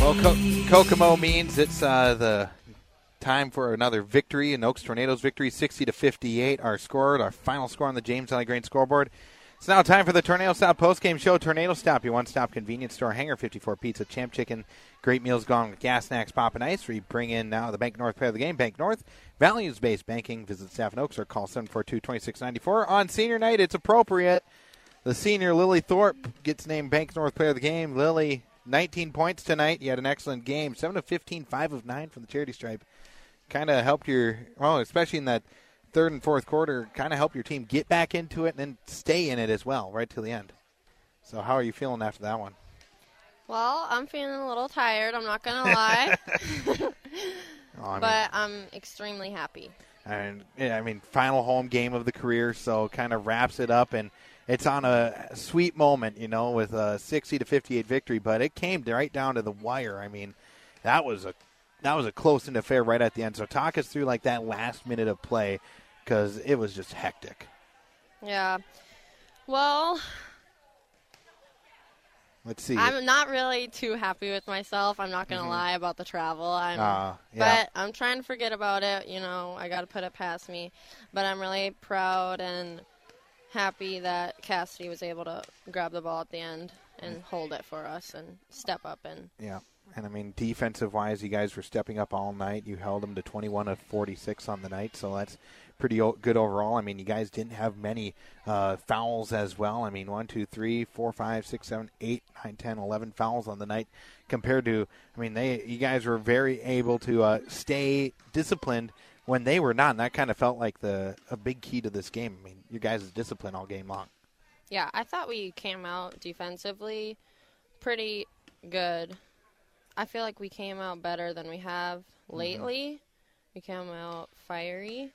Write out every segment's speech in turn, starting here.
Well, Co- Kokomo means it's uh, the time for another victory. An Oaks Tornadoes victory, 60 to 58. Our score, our final score on the James Valley Grain scoreboard. It's now time for the Tornado Stop postgame show. Tornado Stop, your one-stop convenience store. Hangar 54 Pizza, Champ Chicken, great meals gone with gas snacks, pop and ice. We bring in now the Bank North player of the game, Bank North. Values-based banking. Visit staff in Oaks or call 742-2694. On senior night, it's appropriate. The senior Lily Thorpe gets named Bank North player of the game. Lily, 19 points tonight. You had an excellent game. 7 of 15, 5 of 9 from the charity stripe. Kind of helped your, well, especially in that third and fourth quarter, kind of helped your team get back into it and then stay in it as well, right till the end. So, how are you feeling after that one? Well, I'm feeling a little tired. I'm not gonna lie, Oh, I mean, but I'm extremely happy. and yeah, I mean, final home game of the career, so kind of wraps it up, and it's on a sweet moment, you know, with a 60 to 58 victory. But it came right down to the wire. I mean, that was a that was a close and affair right at the end. So talk us through like that last minute of play because it was just hectic. Yeah. Well, Let's see. I'm not really too happy with myself. I'm not gonna Mhm. lie about the travel. I'm, Uh, yeah. but I'm trying to forget about it. You know, I got to put it past me. But I'm really proud and happy that Cassidy was able to grab the ball at the end and hold it for us and step up and Yeah. And I mean, defensive wise, you guys were stepping up all night. You held them to 21 of 46 on the night, so that's pretty o- good overall. I mean, you guys didn't have many uh, fouls as well. I mean, one, two, three, four, five, six, seven, eight, nine, ten, eleven fouls on the night compared to, I mean, they you guys were very able to uh, stay disciplined when they were not, and that kind of felt like the a big key to this game. I mean, you guys' discipline all game long. Yeah, I thought we came out defensively pretty good. I feel like we came out better than we have mm-hmm. lately. We came out fiery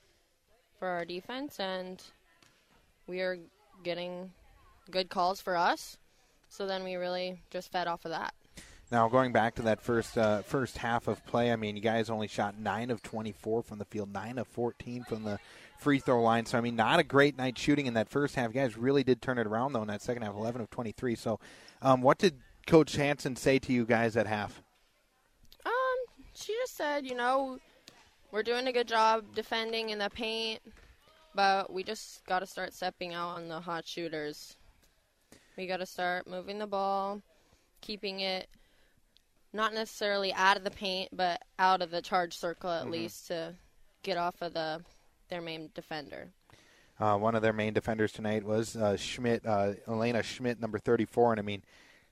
for our defense, and we are getting good calls for us. So then we really just fed off of that. Now going back to that first uh, first half of play, I mean, you guys only shot nine of twenty four from the field, nine of fourteen from the free throw line. So I mean, not a great night shooting in that first half. You guys really did turn it around though in that second half, eleven of twenty three. So, um, what did Coach Hanson say to you guys at half? Um, she just said, you know, we're doing a good job defending in the paint, but we just got to start stepping out on the hot shooters. We got to start moving the ball, keeping it not necessarily out of the paint, but out of the charge circle at Mhm. least to get off of the their main defender. Uh, one of their main defenders tonight was uh, Schmidt, uh, Elena Schmidt, number 34. And I mean,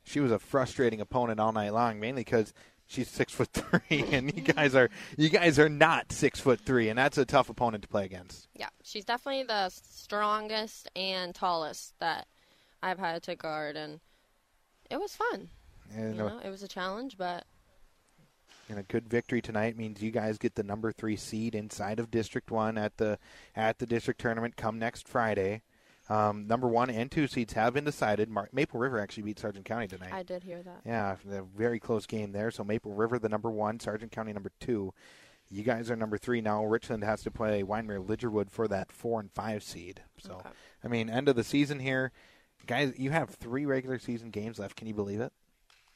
she was a frustrating opponent all night long, mainly because she's six foot three, and you guys are you guys are not six foot three, and that's a tough opponent to play against. Yeah, she's definitely the strongest and tallest that I've had to guard, and it was fun. And, you uh, know, it was a challenge, but and a good victory tonight means you guys get the number three seed inside of District One at the at the district tournament come next Friday. Um, number one and two seeds have been decided. Mar- Maple River actually beat Sargent County tonight. I did hear that. Yeah, a very close game there. So Maple River, the number one, Sargent County, number two. You guys are number three now. Richland has to play Wyndmere Lidgerwood for that four and five seed. So, Okay. I mean, end of the season here, guys. You have three regular season games left. Can you believe it?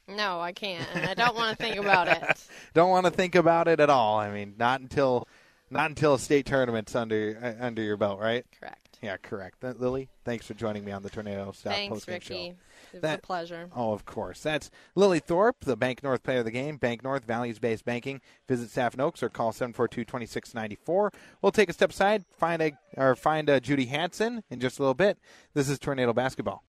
No, I can't, and I don't want to think about it. Don't want to think about it at all. I mean, not until not until a state tournament's under uh, under your belt, right? Correct. Yeah, correct. That, Lily, thanks for joining me on the Tornado Stop Thanks, Ricky. show. It was That- a pleasure. Oh, of course. That's Lily Thorpe, the Bank North player of the game. Bank North, values based banking. Visit Staff and Oaks or call 742 2694. We'll take a step aside, find a, or find a Judy Hanson in just a little bit. This is Tornado Basketball.